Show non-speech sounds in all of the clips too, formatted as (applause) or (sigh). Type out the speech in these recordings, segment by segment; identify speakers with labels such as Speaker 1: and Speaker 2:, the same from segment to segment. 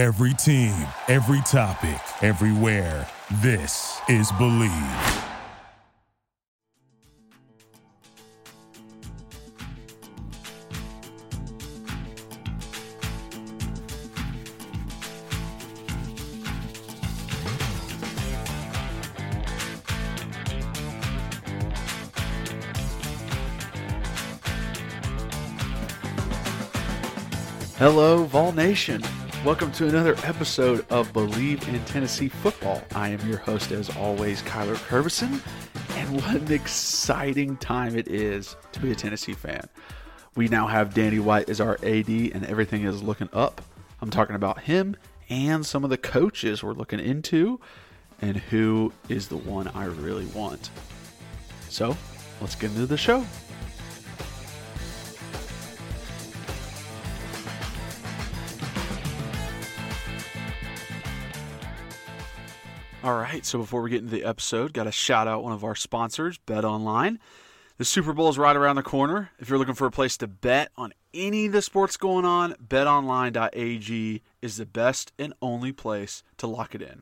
Speaker 1: Every team, every topic, everywhere. This is Bleav.
Speaker 2: Hello, Vol Nation. Welcome to another episode of Bleav in Tennessee Football. I am your host, as always, Kyler Kerbyson, and what an exciting time it is to be a Tennessee fan. We now have Danny White as our AD, and everything is looking up. I'm talking about him and some of the coaches we're looking into, and who is the one I really want. So, let's get into the show. All right, so before we get into the episode, got to shout out one of our sponsors, Bet Online. The Super Bowl is right around the corner. If you're looking for a place to bet on any of the sports going on, betonline.ag is the best and only place to lock it in.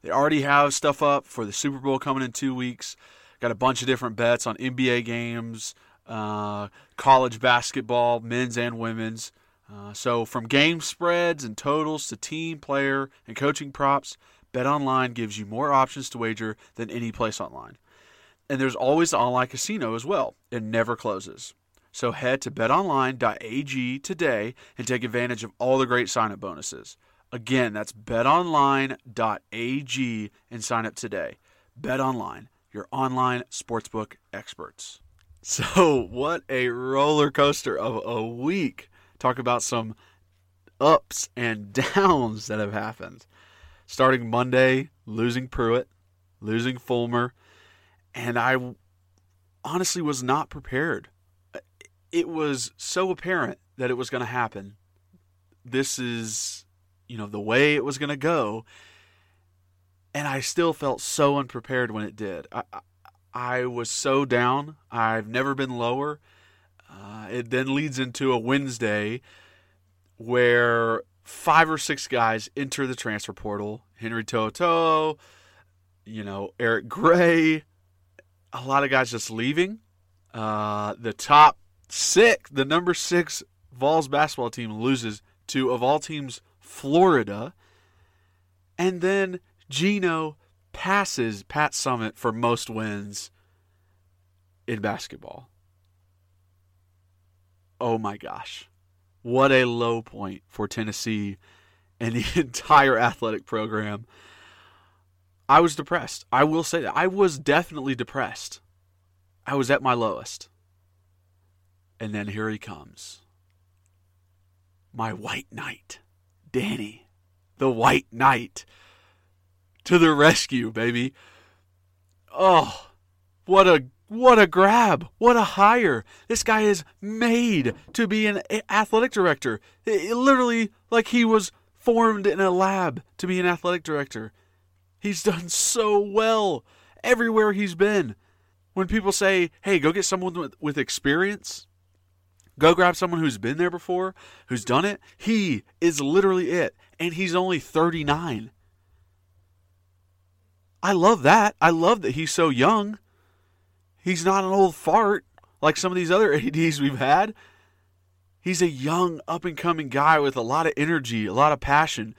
Speaker 2: They already have stuff up for the Super Bowl coming in two weeks. Got a bunch of different bets on NBA games, uh, college basketball, men's and women's. Uh, so from game spreads and totals to team, player, and coaching props, BetOnline gives you more options to wager than any place online. And there's always the online casino as well. It never closes. So head to betonline.ag today and take advantage of all the great sign up bonuses. Again, that's betonline.ag and sign up today. BetOnline, your online sportsbook experts. (laughs) So, what a roller coaster of a week. Talk about some ups and (laughs) downs that have happened starting Monday, losing Pruitt, losing Fulmer, and I honestly was not prepared. It was so apparent that it was going to happen. This is, you know, the way it was going to go. And I still felt so unprepared when it did. I, I, was so down. I've never been lower. Uh, it then leads into a Wednesday where five or six guys enter the transfer portal. Henry To'oTo'o, you know, Eric Gray, a lot of guys just leaving. Uh, the top six, the number six Vols basketball team loses to, of all teams, Florida. And then Gino passes Pat Summitt for most wins in basketball. Oh my gosh. What a low point for Tennessee and the (laughs) entire athletic program. I was depressed. I will say that. I was definitely depressed. I was at my lowest. And then here he comes. My white knight, Danny, the white knight, to the rescue, baby. Oh, what a what a grab! What a hire! This guy is made to be an athletic director. It, literally, like he was formed in a lab to be an athletic director. He's done so well everywhere he's been. When people say, hey, go get someone with, with experience, go grab someone who's been there before, who's done it, he is literally it. And he's only 39. I love that. I love that he's so young. He's not an old fart like some of these other (laughs) ADs we've had. He's a young, up and coming guy with a lot of energy, a lot of passion.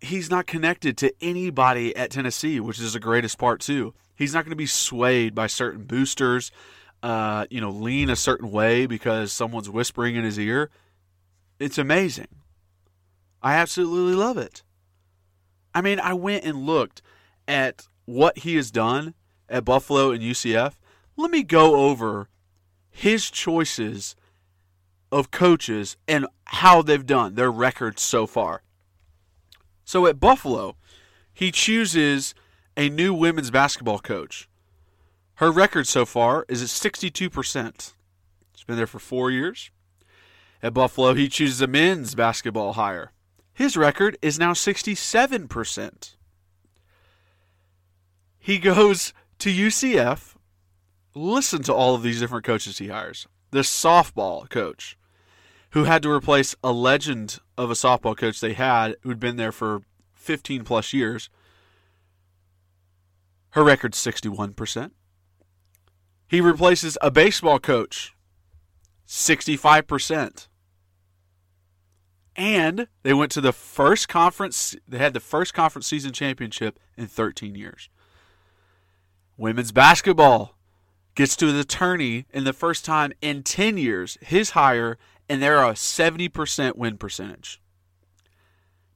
Speaker 2: He's not connected to anybody at Tennessee, which is the greatest part, too. He's not going to be swayed by certain boosters, uh, you know, lean a certain way because someone's whispering in his ear. It's amazing. I absolutely love it. I mean, I went and looked at what he has done at Buffalo and UCF, let me go over his choices of coaches and how they've done their records so far. So at Buffalo, he chooses a new women's basketball coach. Her record so far is at 62%. She's been there for four years. At Buffalo, he chooses a men's basketball hire. His record is now 67%. He goes to UCF, listen to all of these different coaches he hires. This softball coach who had to replace a legend of a softball coach they had who'd been there for 15 plus years. Her record's 61%. He replaces a baseball coach, 65%. And they went to the first conference, they had the first conference season championship in 13 years. Women's basketball gets to the tourney in the first time in 10 years, his hire, and they're a 70% win percentage.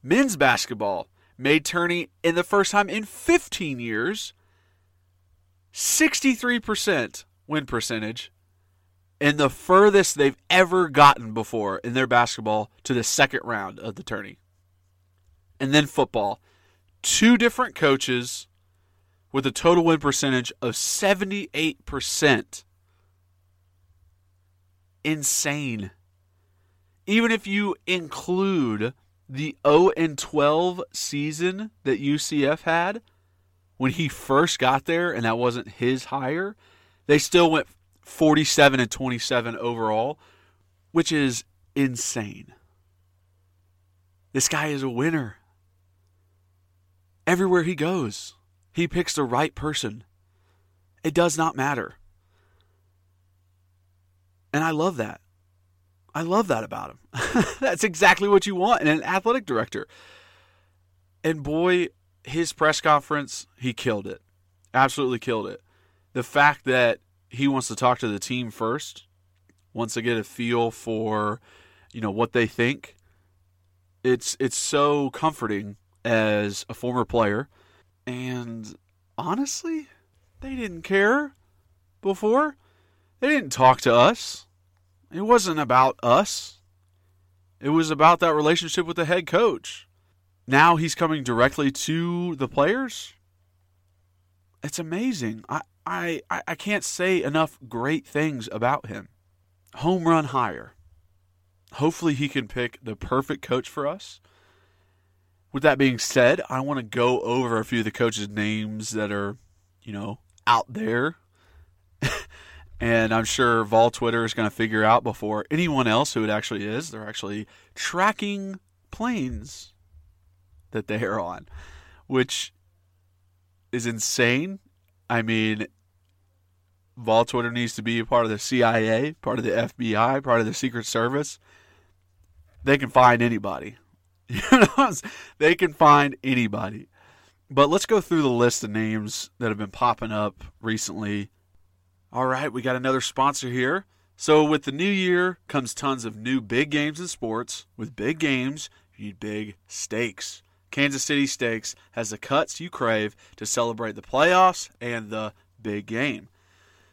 Speaker 2: Men's basketball made tourney in the first time in 15 years, 63% win percentage, and the furthest they've ever gotten before in their basketball to the second round of the tourney. And then football. Two different coaches with a total win percentage of 78%. Insane. Even if you include the 0 and 12 season that UCF had when he first got there and that wasn't his hire, they still went 47 and 27 overall, which is insane. This guy is a winner. Everywhere he goes, he picks the right person. It does not matter. And I love that. I love that about him. (laughs) That's exactly what you want in an athletic director. And boy, his press conference, he killed it. Absolutely killed it. The fact that he wants to talk to the team first, wants to get a feel for, you know, what they think. It's it's so comforting as a former player. And honestly, they didn't care before. They didn't talk to us. It wasn't about us. It was about that relationship with the head coach. Now he's coming directly to the players. It's amazing. I, I, I can't say enough great things about him. Home run hire. Hopefully, he can pick the perfect coach for us. With that being said, I want to go over a few of the coaches' names that are, you know, out there. (laughs) and I'm sure Vol Twitter is going to figure out before anyone else who it actually is. They're actually tracking planes that they are on, which is insane I mean, Vol Twitter needs to be a part of the CIA, part of the FBI, part of the Secret Service. They can find anybody. (laughs) You know, they can find anybody. But let's go through the list of names that have been popping up recently. All right, we got another sponsor here. So, with the new year comes tons of new big games in sports. With big games, you need big stakes. Kansas City Steaks has the cuts you crave to celebrate the playoffs and the big game.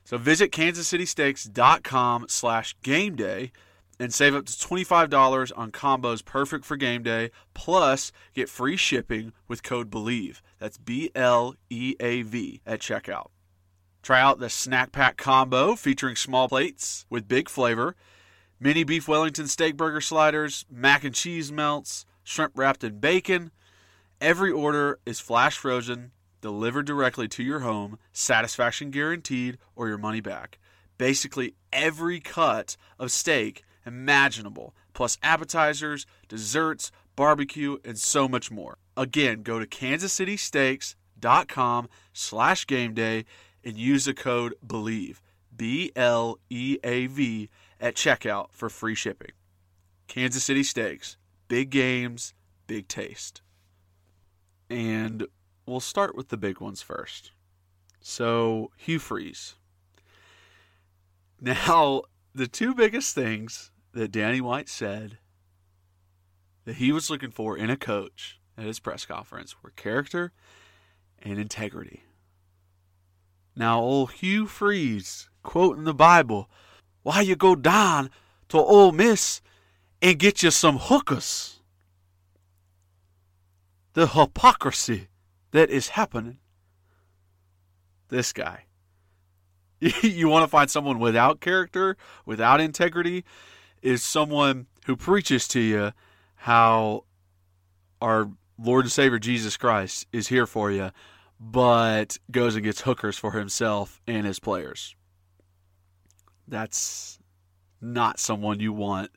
Speaker 2: So visit kansascitysteaks.com slash game day and save up to $25 on combos perfect for game day, plus get free shipping with code BLEAV. That's B-L-E-A-V at checkout. Try out the Snack Pack Combo featuring small plates with big flavor, mini beef Wellington steak burger sliders, mac and cheese melts, shrimp wrapped in bacon, Every order is flash frozen, delivered directly to your home, satisfaction guaranteed, or your money back. Basically, every cut of steak imaginable, plus appetizers, desserts, barbecue, and so much more. Again, go to kansascitysteaks.com slash game day and use the code BLEAV, B L E A V, at checkout for free shipping. Kansas City Steaks, big games, big taste. And we'll start with the big ones first. So, Hugh Freeze. Now, (laughs) the two biggest things that Danny White said that he was looking for in a coach at his press conference were character and integrity. Now, old Hugh Freeze, quoting the Bible, why you go down to Ole Miss and get you some hookers? the hypocrisy that is happening. This guy. (laughs) you want to find someone without character, without integrity, is someone who preaches to you how our Lord and Savior Jesus Christ is here for you, but goes and gets hookers for himself and his players. That's not someone you want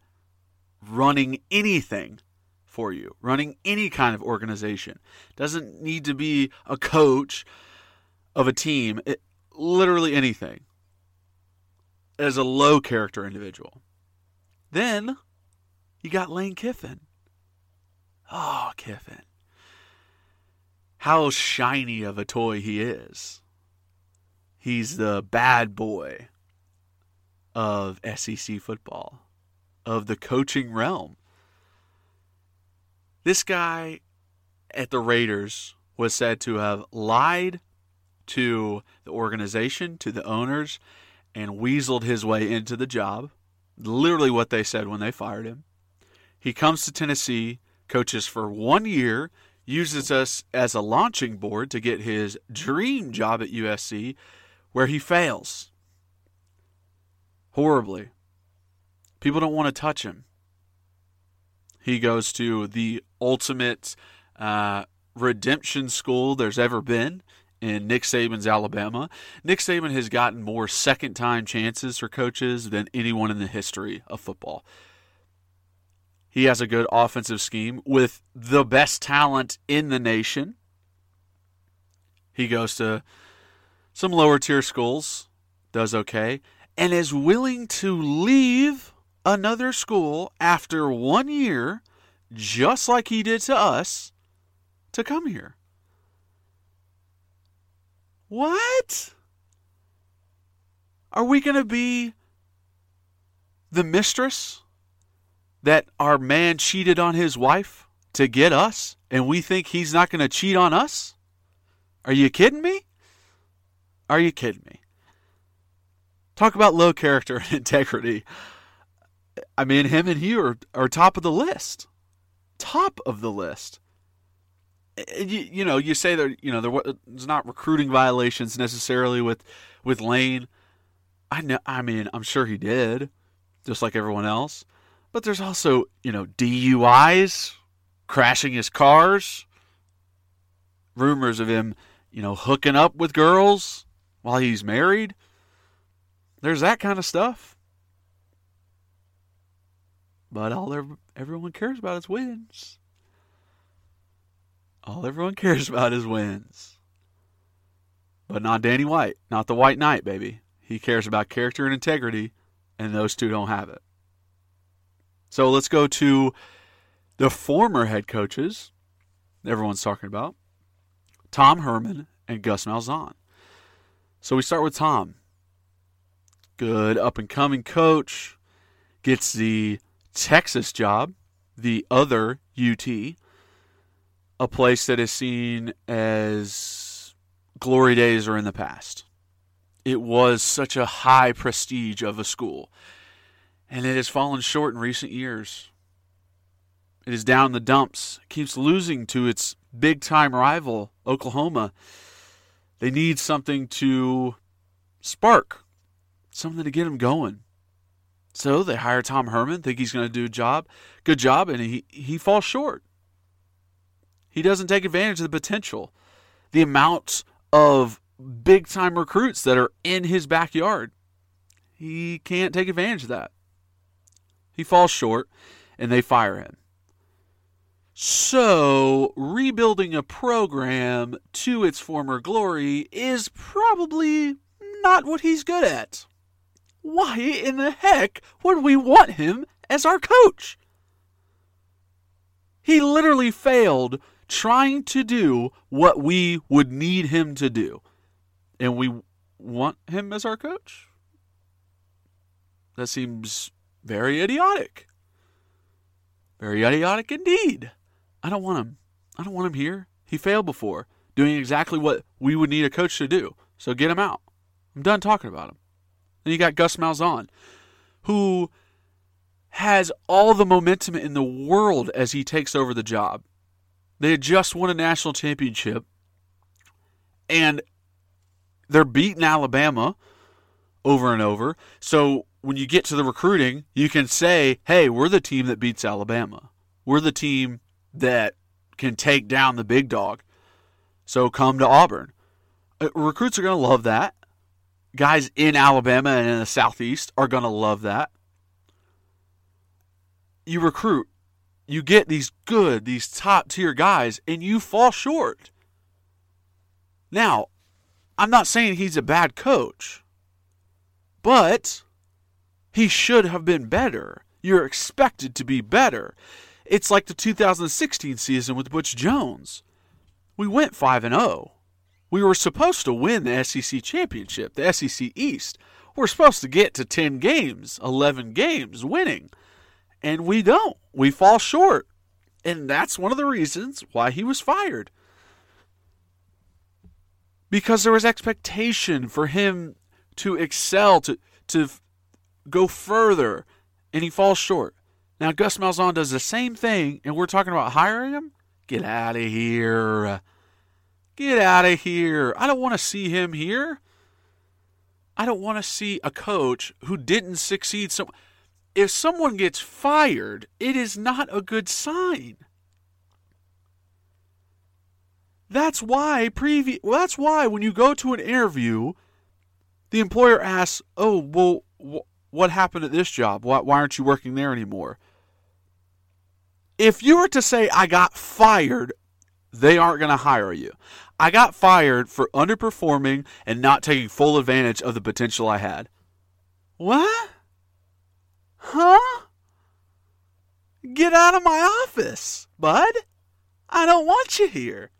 Speaker 2: running anything for you, running any kind of organization. Doesn't need to be a coach of a team, it, literally anything. As a low character individual. Then you got Lane Kiffin. Oh, Kiffin. How shiny of a toy he is. He's the bad boy of SEC football, of the coaching realm. This guy at the Raiders was said to have lied to the organization, to the owners, and weaseled his way into the job. Literally what they said when they fired him. He comes to Tennessee, coaches for one year, uses us as a launching board to get his dream job at USC, where he fails horribly. People don't want to touch him. He goes to the ultimate uh, redemption school there's ever been in Nick Saban's Alabama. Nick Saban has gotten more second time chances for coaches than anyone in the history of football. He has a good offensive scheme with the best talent in the nation. He goes to some lower tier schools, does okay, and is willing to leave another school after one year, just like he did to us, to come here. What? Are we going to be the mistress that our man cheated on his wife to get us, and we think he's not going to cheat on us? Are you kidding me? Are you kidding me? Talk about low character (laughs) and integrity. I mean, him and he are, are top of the list. Top of the list. Eh, you, you know, you say that you know there's not recruiting violations necessarily with with Lane. I know. I mean, I'm sure he did, just like everyone else. But there's also you know DUIs, crashing his cars, rumors of him you know hooking up with girls while he's married. There's that kind of stuff. But all everyone cares about is wins. All everyone cares (laughs) about is wins. But not Danny White, not the White Knight, baby. He cares about character and integrity, and those two don't have it. So let's go to the former head coaches everyone's talking about Tom Herman and Gus Malzahn. So we start with Tom good up and coming coach, gets the Texas job, the other UT, a place that is seen as glory days are in the past. It was such a high prestige of a school, and it has fallen short in recent years. It is down the dumps, keeps losing to its big time rival, Oklahoma. They need something to spark something to get them going. So they hire Tom Herman, think he's going to do a job, good job, and he, he falls short. He doesn't take advantage of the potential, the amount of big time recruits that are in his backyard. He can't take advantage of that. He falls short, and they fire him. So, rebuilding a program to its former glory is probably not what he's good at. Why in the heck would we want him as our coach? He literally failed trying to do what we would need him to do. And we want him as our coach? That seems very idiotic. Very idiotic indeed. I don't want him. I don't want him here. He failed before, doing exactly what we would need a coach to do. So get him out. I'm done talking about him. Then you got Gus Malzahn, who has all the momentum in the world as he takes over the job. They had just won a national championship, and they're beating Alabama over and over. So when you get to the recruiting, you can say, hey, we're the team that beats Alabama. We're the team that can take down the big dog. So come to Auburn. Uh, recruits are going to love that guys in Alabama and in the Southeast are going to love that. You recruit, you get these good, these top tier guys, and you fall short. Now, I'm not saying he's a bad coach, but he should have been better. You're expected to be better. It's like the 2016 season with Butch Jones. We went 5 and 0. We were supposed to win the SEC championship, the SEC East. We're supposed to get to 10 games, 11 games winning. And we don't. We fall short. And that's one of the reasons why he was fired. Because there was expectation for him to excel, to, to go further, and he falls short. Now, Gus Malzahn does the same thing, and we're talking about hiring him? Get out of here. Get out of here. I don't want to see him here. I don't want to see a coach who didn't succeed. So, if someone gets fired, it is not a good sign. That's why previ- well, that's why when you go to an interview, the employer asks, "Oh, well, wh- what happened at this job? Why, why aren't you working there anymore?" If you were to say I got fired, they aren't going to hire you. I got fired for underperforming and not taking full advantage of the potential I had. What? Huh? Get out of my office, bud. I don't want you here.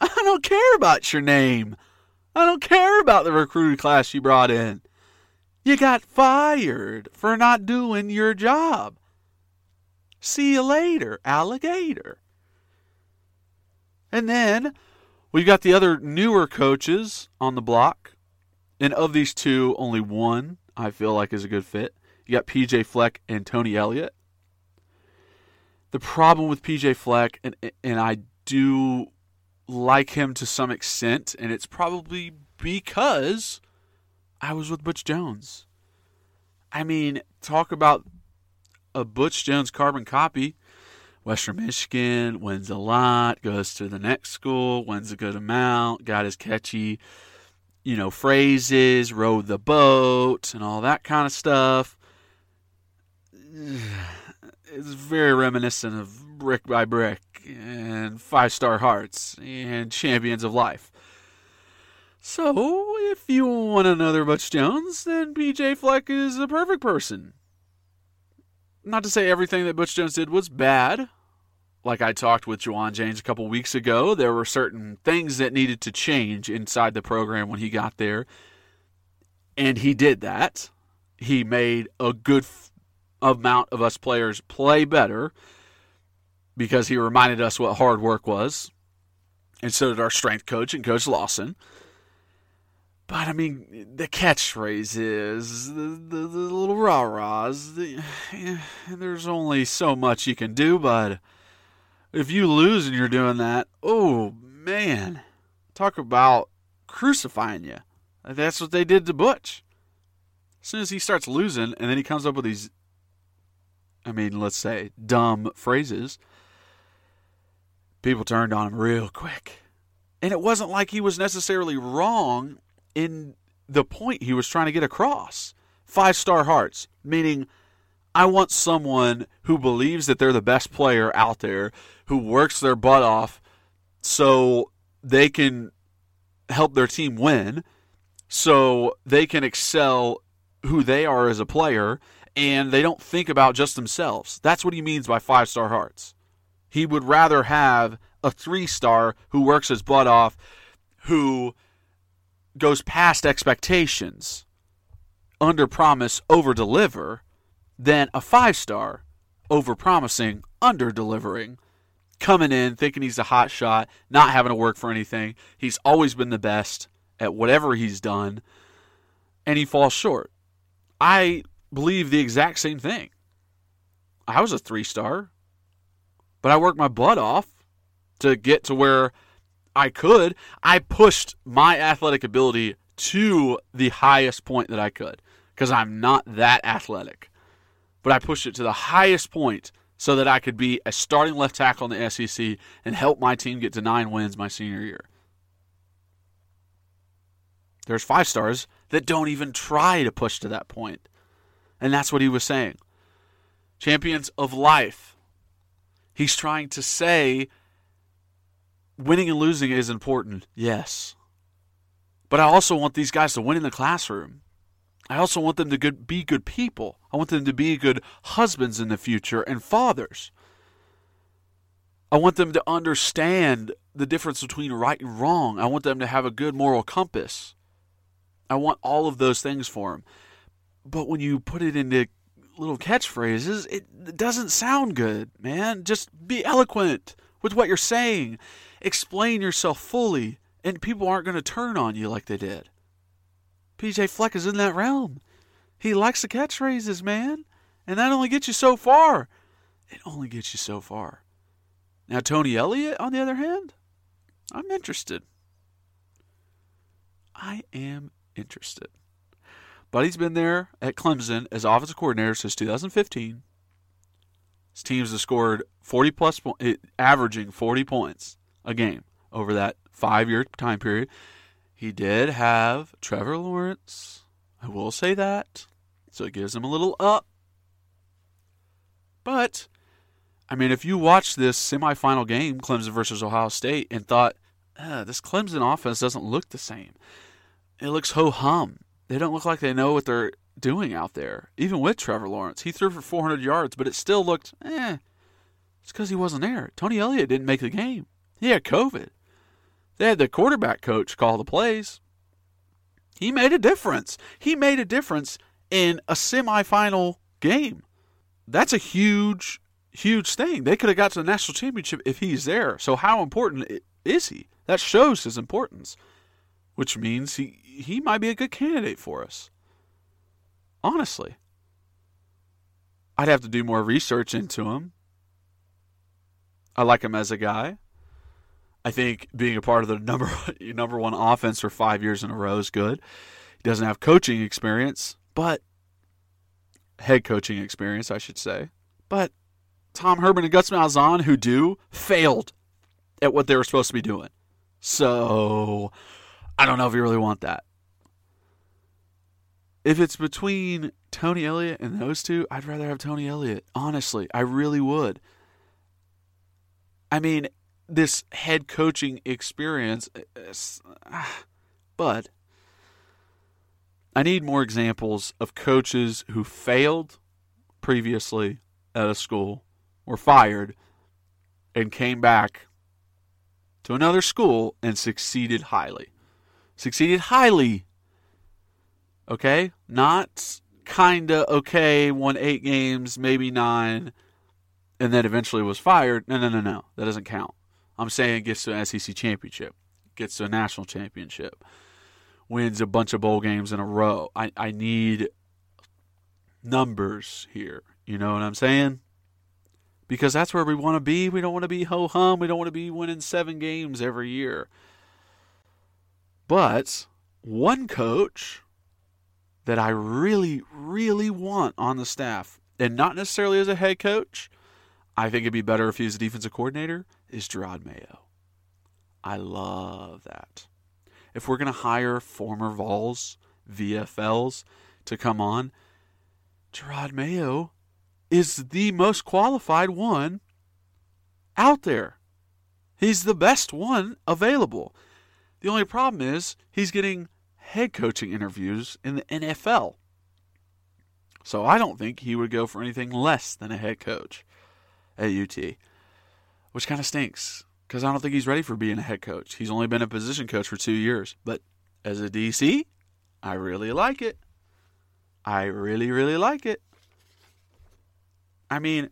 Speaker 2: I don't care about your name. I don't care about the recruiting class you brought in. You got fired for not doing your job. See you later, alligator. And then we've got the other newer coaches on the block. And of these two, only one I feel like is a good fit. You got PJ Fleck and Tony Elliott. The problem with PJ Fleck, and and I do like him to some extent, and it's probably because I was with Butch Jones. I mean, talk about a Butch Jones carbon copy. Western Michigan wins a lot, goes to the next school, wins a good amount, got his catchy, you know, phrases, row the boat, and all that kind of stuff. (sighs) It's very reminiscent of Brick by Brick and Five Star Hearts and Champions of Life. So, if you want another Butch Jones, then PJ Fleck is a perfect person. Not to say everything that Butch Jones did was bad. Like I talked with Ja'Wuan James a couple weeks ago, there were certain things that needed to change inside the program when he got there. And he did that. He made a good f- amount of us players play better because he reminded us what hard work was. And so did our strength coach and Coach Lawson. But I mean, the catchphrases, the, the, the little rah rahs, the, (sighs) there's only so much you can do, but if you lose and you're doing that, oh man, talk about crucifying you. That's what they did to Butch. As soon as he starts losing, and then he comes up with these, I mean, let's say, dumb phrases, people turned on him real quick. And it wasn't like he was necessarily wrong in the point he was trying to get across. Five star hearts, meaning I want someone who believes that they're the best player out there, who works their butt off so they can help their team win, so they can excel who they are as a player, and they don't think about just themselves. That's what he means by five star hearts. He would rather have a three star who works his butt off, who goes past expectations, under promise, over deliver, than a five star, over promising, under delivering, coming in thinking he's a hot shot, not having to work for anything. He's always been the best at whatever he's done, and he falls short. I believe the exact same thing. I was a three star, but I worked my butt off to get to where I could. I pushed my athletic ability to the highest point that I could because I'm not that athletic. But I pushed it to the highest point so that I could be a starting left tackle in the SEC and help my team get to nine wins my senior year. There's five stars that don't even try to push to that point. And that's what he was saying. champions of life. He's trying to say winning and losing is important, yes. But I also want these guys to win in the classroom. I also want them to good, be good people. I want them to be good husbands in the future and fathers. I want them to understand the difference between right and wrong. I want them to have a good moral compass. I want all of those things for them. But when you put it into little catchphrases, it doesn't sound good, man. Just be eloquent with what you're saying. Explain yourself fully, and people aren't going to turn on you like they did. PJ Fleck is in that realm. He likes the catchphrases, man. And that only gets you so far. It only gets you so far. Now, Tony Elliott, on the other hand, I'm interested. I am interested. Buddy's been there at Clemson as offensive coordinator since 2015. His teams have scored 40 plus, eh, averaging 40 points a game over that five year time period. He did have Trevor Lawrence. I will say that. So it gives him a little up. But, I mean, if you watch this semifinal game, Clemson versus Ohio State, and thought, uh, this Clemson offense doesn't look the same, it looks ho hum. They don't look like they know what they're doing out there. Even with Trevor Lawrence, he threw for 400 yards, but it still looked, eh. It's because he wasn't there. Tony Elliott didn't make the game. He had COVID. They had the quarterback coach call the plays. He made a difference. He made a difference in a semifinal game. That's a huge, huge thing. They could have got to the national championship if he's there. So how important is he? That shows his importance, which means he he might be a good candidate for us. Honestly, I'd have to do more research into him. I like him as a guy. I think being a part of the number (laughs) number one offense for five years in a row is good. He doesn't have coaching experience, but head coaching experience, I should say. But Tom Herman and Gus Malzahn, who do, failed at what they were supposed to be doing. So I don't know if you really want that. If it's between Tony Elliott and those two, I'd rather have Tony Elliott. Honestly, I really would. I mean, this head coaching experience, uh, uh, ah, but I need more examples of coaches who failed previously at a school, were fired, and came back to another school and succeeded highly. Succeeded highly. Okay? Not kinda okay, won eight games, maybe nine, and then eventually was fired. No, no, no, no. That doesn't count. I'm saying gets to an SEC championship, gets to a national championship, wins a bunch of bowl games in a row. I, I need numbers here. You know what I'm saying? because that's where we want to be. We don't want to be ho hum. We don't want to be winning seven games every year. But one coach that I really, really want on the staff, and not necessarily as a head coach, I think it'd be better if he was a defensive coordinator, is Jerod Mayo. I love that. If we're going to hire former Vols, VFLs to come on, Jerod Mayo is the most qualified one out there. He's the best one available. The only problem is he's getting head coaching interviews in the NFL. So I don't think he would go for anything less than a head coach at UT, which kind of stinks because I don't think he's ready for being a head coach. He's only been a position coach for two years. But as a DC, I really like it. I really, really like it. I mean,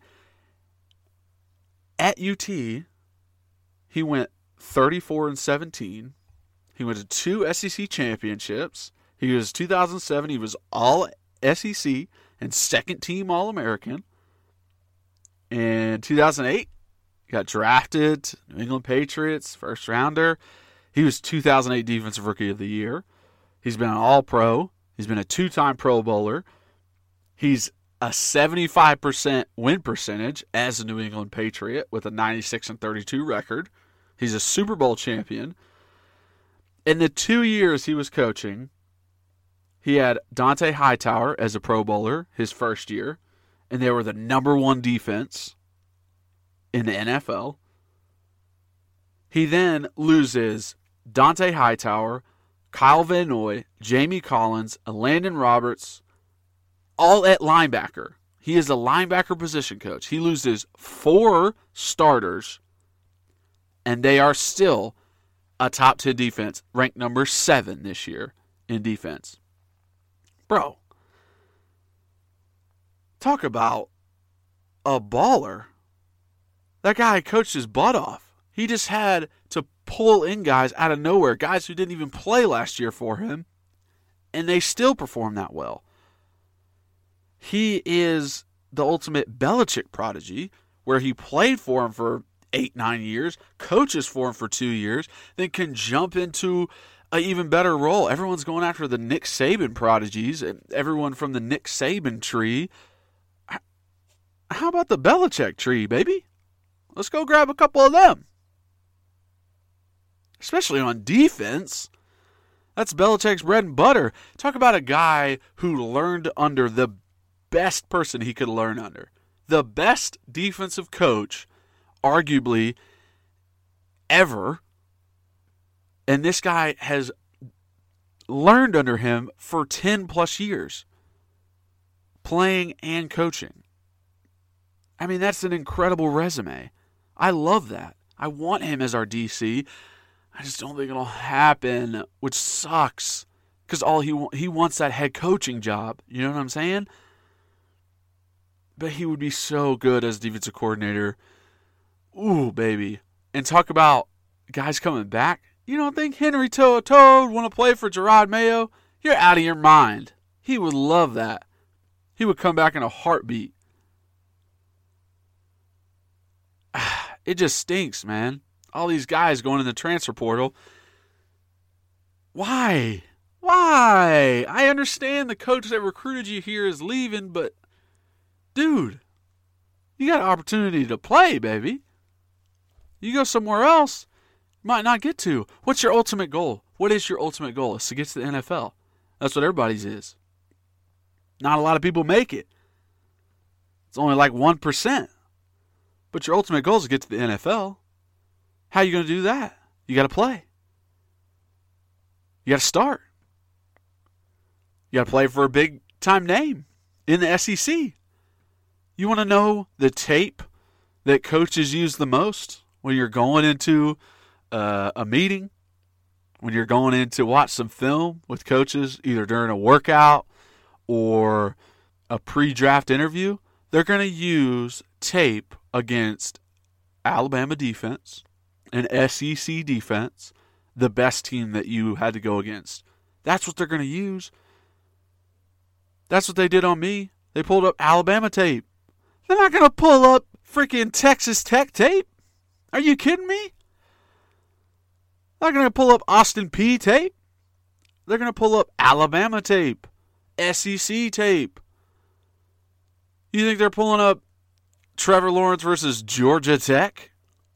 Speaker 2: at UT, he went 34 and 17. He went to two SEC championships. He was 2007. He was all SEC and second team All American. In 2008, he got drafted New England Patriots first rounder. He was 2008 Defensive Rookie of the Year. He's been an All Pro. He's been a two time Pro Bowler. He's a 75% win percentage as a New England Patriot with a 96 and 32 record. He's a Super Bowl champion. In the two years he was coaching, he had Dont'a Hightower as a Pro Bowler his first year, and they were the number one defense in the NFL. He then loses Dont'a Hightower, Kyle Van Noy, Jamie Collins, and Landon Roberts, all at linebacker. He is a linebacker position coach. He loses four starters, and they are still a top 10 defense, ranked number seven this year in defense. Bro, talk about a baller. That guy coached his butt off. He just had to pull in guys out of nowhere, guys who didn't even play last year for him, and they still perform that well. He is the ultimate Belichick prodigy, where he played for him for eight, nine years, coaches for him for two years, then can jump into an even better role. Everyone's going after the Nick Saban prodigies, and everyone from the Nick Saban tree. How about the Belichick tree, baby? Let's go grab a couple of them. Especially on defense. That's Belichick's bread and butter. Talk about a guy who learned under the best person he could learn under. The best defensive coach, arguably, ever. And this guy has learned under him for 10 plus years, playing and coaching. I mean, that's an incredible resume. I love that. I want him as our DC. I just don't think it'll happen, which sucks because all he he wants that head coaching job. You know what I'm saying? But he would be so good as defensive coordinator. Ooh, baby. And talk about guys coming back. You don't think Henry To'oTo'o want to play for Jerod Mayo? You're out of your mind. He would love that. He would come back in a heartbeat. (sighs) It just stinks, man. All these guys going in the transfer portal. Why? Why? I understand the coach that recruited you here is leaving, but dude, you got an opportunity to play, baby. You go somewhere else, you might not get to. What's your ultimate goal? What is your ultimate goal? Is to get to the NFL. That's what everybody's is. Not a lot of people make it. It's only like 1%. But your ultimate goal is to get to the NFL. How are you going to do that? You got to play. You got to start. You got to play for a big time name in the SEC. You want to know the tape that coaches use the most when you're going into uh, a meeting, when you're going in to watch some film with coaches, either during a workout or a pre draft interview? They're going to use tape against Alabama defense, an SEC defense, the best team that you had to go against. That's what they're going to use. That's what they did on me. They pulled up Alabama tape. They're not going to pull up freaking Texas Tech tape. Are you kidding me? They're going to pull up Austin Peay tape. They're going to pull up Alabama tape, SEC tape. You think they're pulling up Trevor Lawrence versus Georgia Tech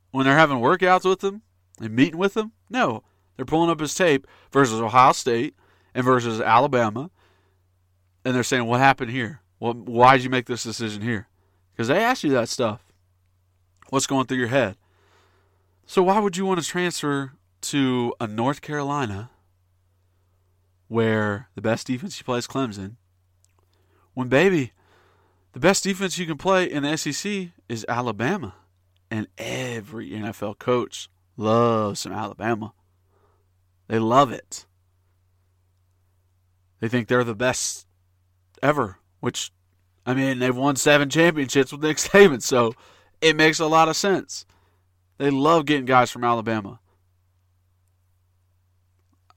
Speaker 2: when they're having workouts with them and meeting with them? No. They're pulling up his tape versus Ohio State and versus Alabama. And they're saying, what happened here? Well, why did you make this decision here? Because they asked you that stuff. What's going through your head? So why would you want to transfer to a North Carolina where the best defense you play is Clemson when, baby, the best defense you can play in the SEC is Alabama. And every NFL coach loves some Alabama. They love it. They think they're the best ever, which, I mean, they've won seven championships with Nick (laughs) Saban, so it makes a lot of sense. They love getting guys from Alabama.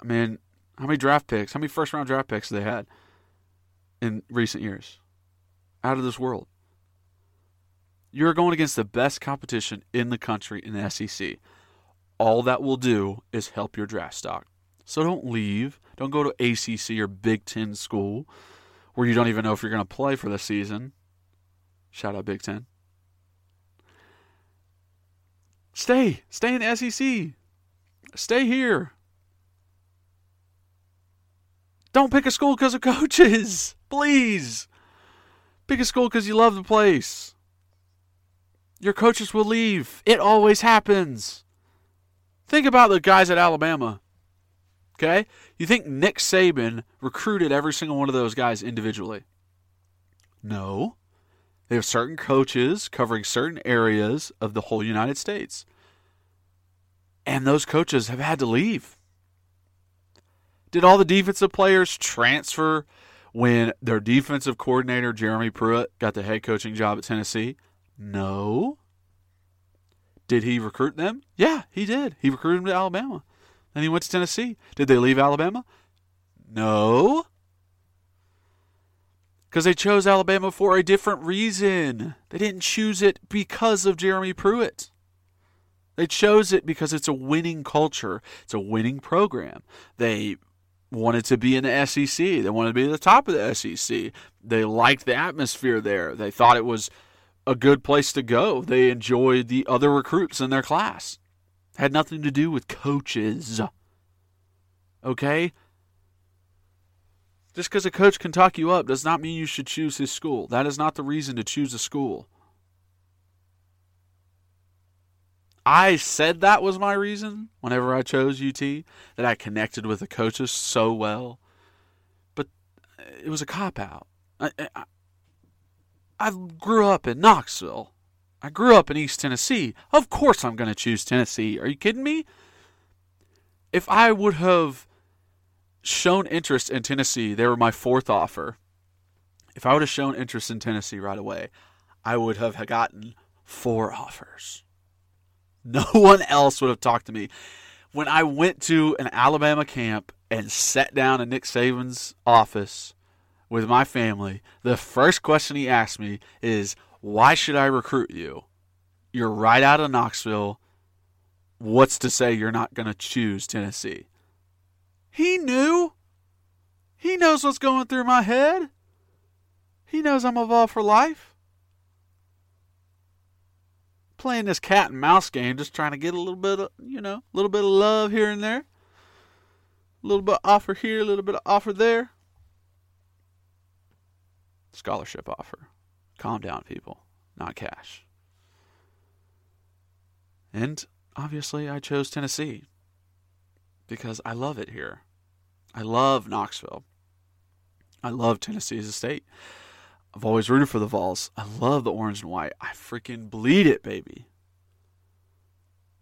Speaker 2: I mean, how many draft picks, how many first round draft picks they had in recent years? Out of this world. You're going against the best competition in the country in the SEC. All that will do is help your draft stock. So don't leave. Don't go to ACC or Big Ten school where you don't even know if you're going to play for the season. Shout out Big Ten. Stay. Stay in the SEC. Stay here. Don't pick a school because of coaches. (laughs) Please. Pick a school because you love the place. Your coaches will leave. It always happens. Think about the guys at Alabama. Okay? You think Nick Saban recruited every single one of those guys individually? No. They have certain coaches covering certain areas of the whole United States. And those coaches have had to leave. Did all the defensive players transfer when their defensive coordinator, Jeremy Pruitt, got the head coaching job at Tennessee? No. Did he recruit them? Yeah, he did. He recruited them to Alabama. Then he went to Tennessee. Did they leave Alabama? No. Because they chose Alabama for a different reason. They didn't choose it because of Jeremy Pruitt. They chose it because it's a winning culture. It's a winning program. They wanted to be in the SEC. They wanted to be at the top of the SEC. They liked the atmosphere there. They thought it was a good place to go. They enjoyed the other recruits in their class. Had nothing to do with coaches. Okay? Just because a coach can talk you up does not mean you should choose his school. That is not the reason to choose a school. I said that was my reason whenever I chose UT, that I connected with the coaches so well. But it was a cop out. I, I, I grew up in Knoxville. I grew up in East Tennessee. Of course I'm going to choose Tennessee. Are you kidding me? If I would have shown interest in Tennessee, they were my fourth offer. If I would have shown interest in Tennessee right away, I would have gotten four offers. (laughs) No one else would have talked to me. When I went to an Alabama camp and sat down in Nick Saban's office with my family, the first question he asked me is, Why should I recruit you? You're right out of Knoxville. What's to say you're not going to choose Tennessee? He knew. He knows what's going through my head. He knows I'm a ball for life. Playing this cat and mouse game, just trying to get a little bit of, you know, a little bit of love here and there. A little bit of offer here, a little bit of offer there scholarship offer. Calm down, people. Not cash. And obviously, I chose Tennessee because I love it here. I love Knoxville. I love Tennessee as a state. I've always rooted for the Vols. I love the orange and white. I freaking bleed it, baby.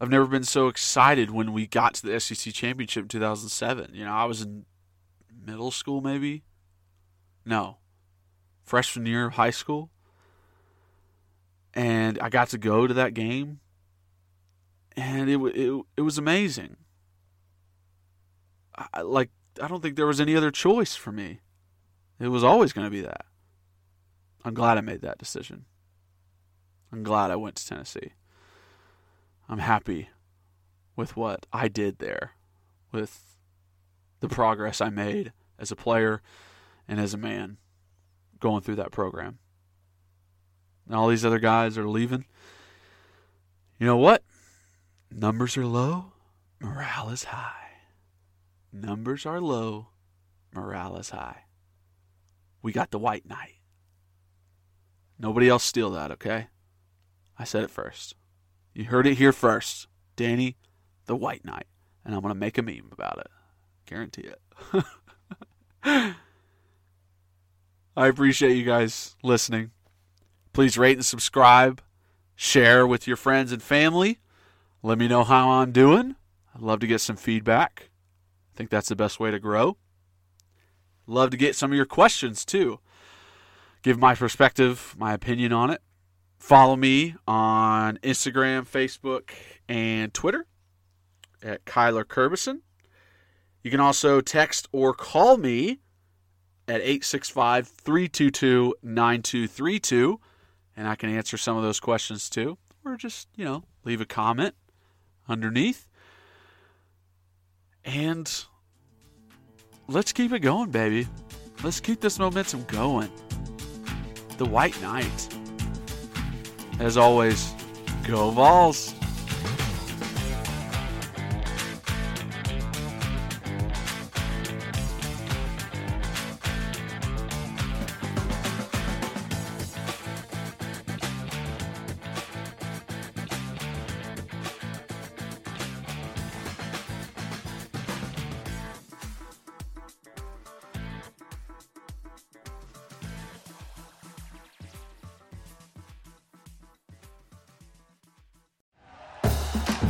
Speaker 2: I've never been so excited when we got to the SEC championship in 2007. You know, I was in middle school, maybe. No, freshman year of high school. And I got to go to that game. And it, it, it was amazing. I, like, I don't think there was any other choice for me. It was always going to be that. I'm glad I made that decision. I'm glad I went to Tennessee. I'm happy with what I did there, with the progress I made as a player and as a man going through that program. And all these other guys are leaving. You know what? Numbers are low, morale is high. Numbers are low, morale is high. We got the white knight. Nobody else steal that, okay? I said it first. You heard it here first. Danny, the white knight. And I'm going to make a meme about it. Guarantee it. (laughs) I appreciate you guys listening. Please rate and subscribe. Share with your friends and family. Let me know how I'm doing. I'd love to get some feedback. I think that's the best way to grow. Love to get some of your questions too. Give my perspective, my opinion on it. Follow me on Instagram, Facebook, and Twitter at Kyler Kerbyson. You can also text or call me at 865 322 9232, and I can answer some of those questions too. Or just, you know, leave a comment underneath. And let's keep it going, baby. Let's keep this momentum going. The White Knight. As always, go Vols.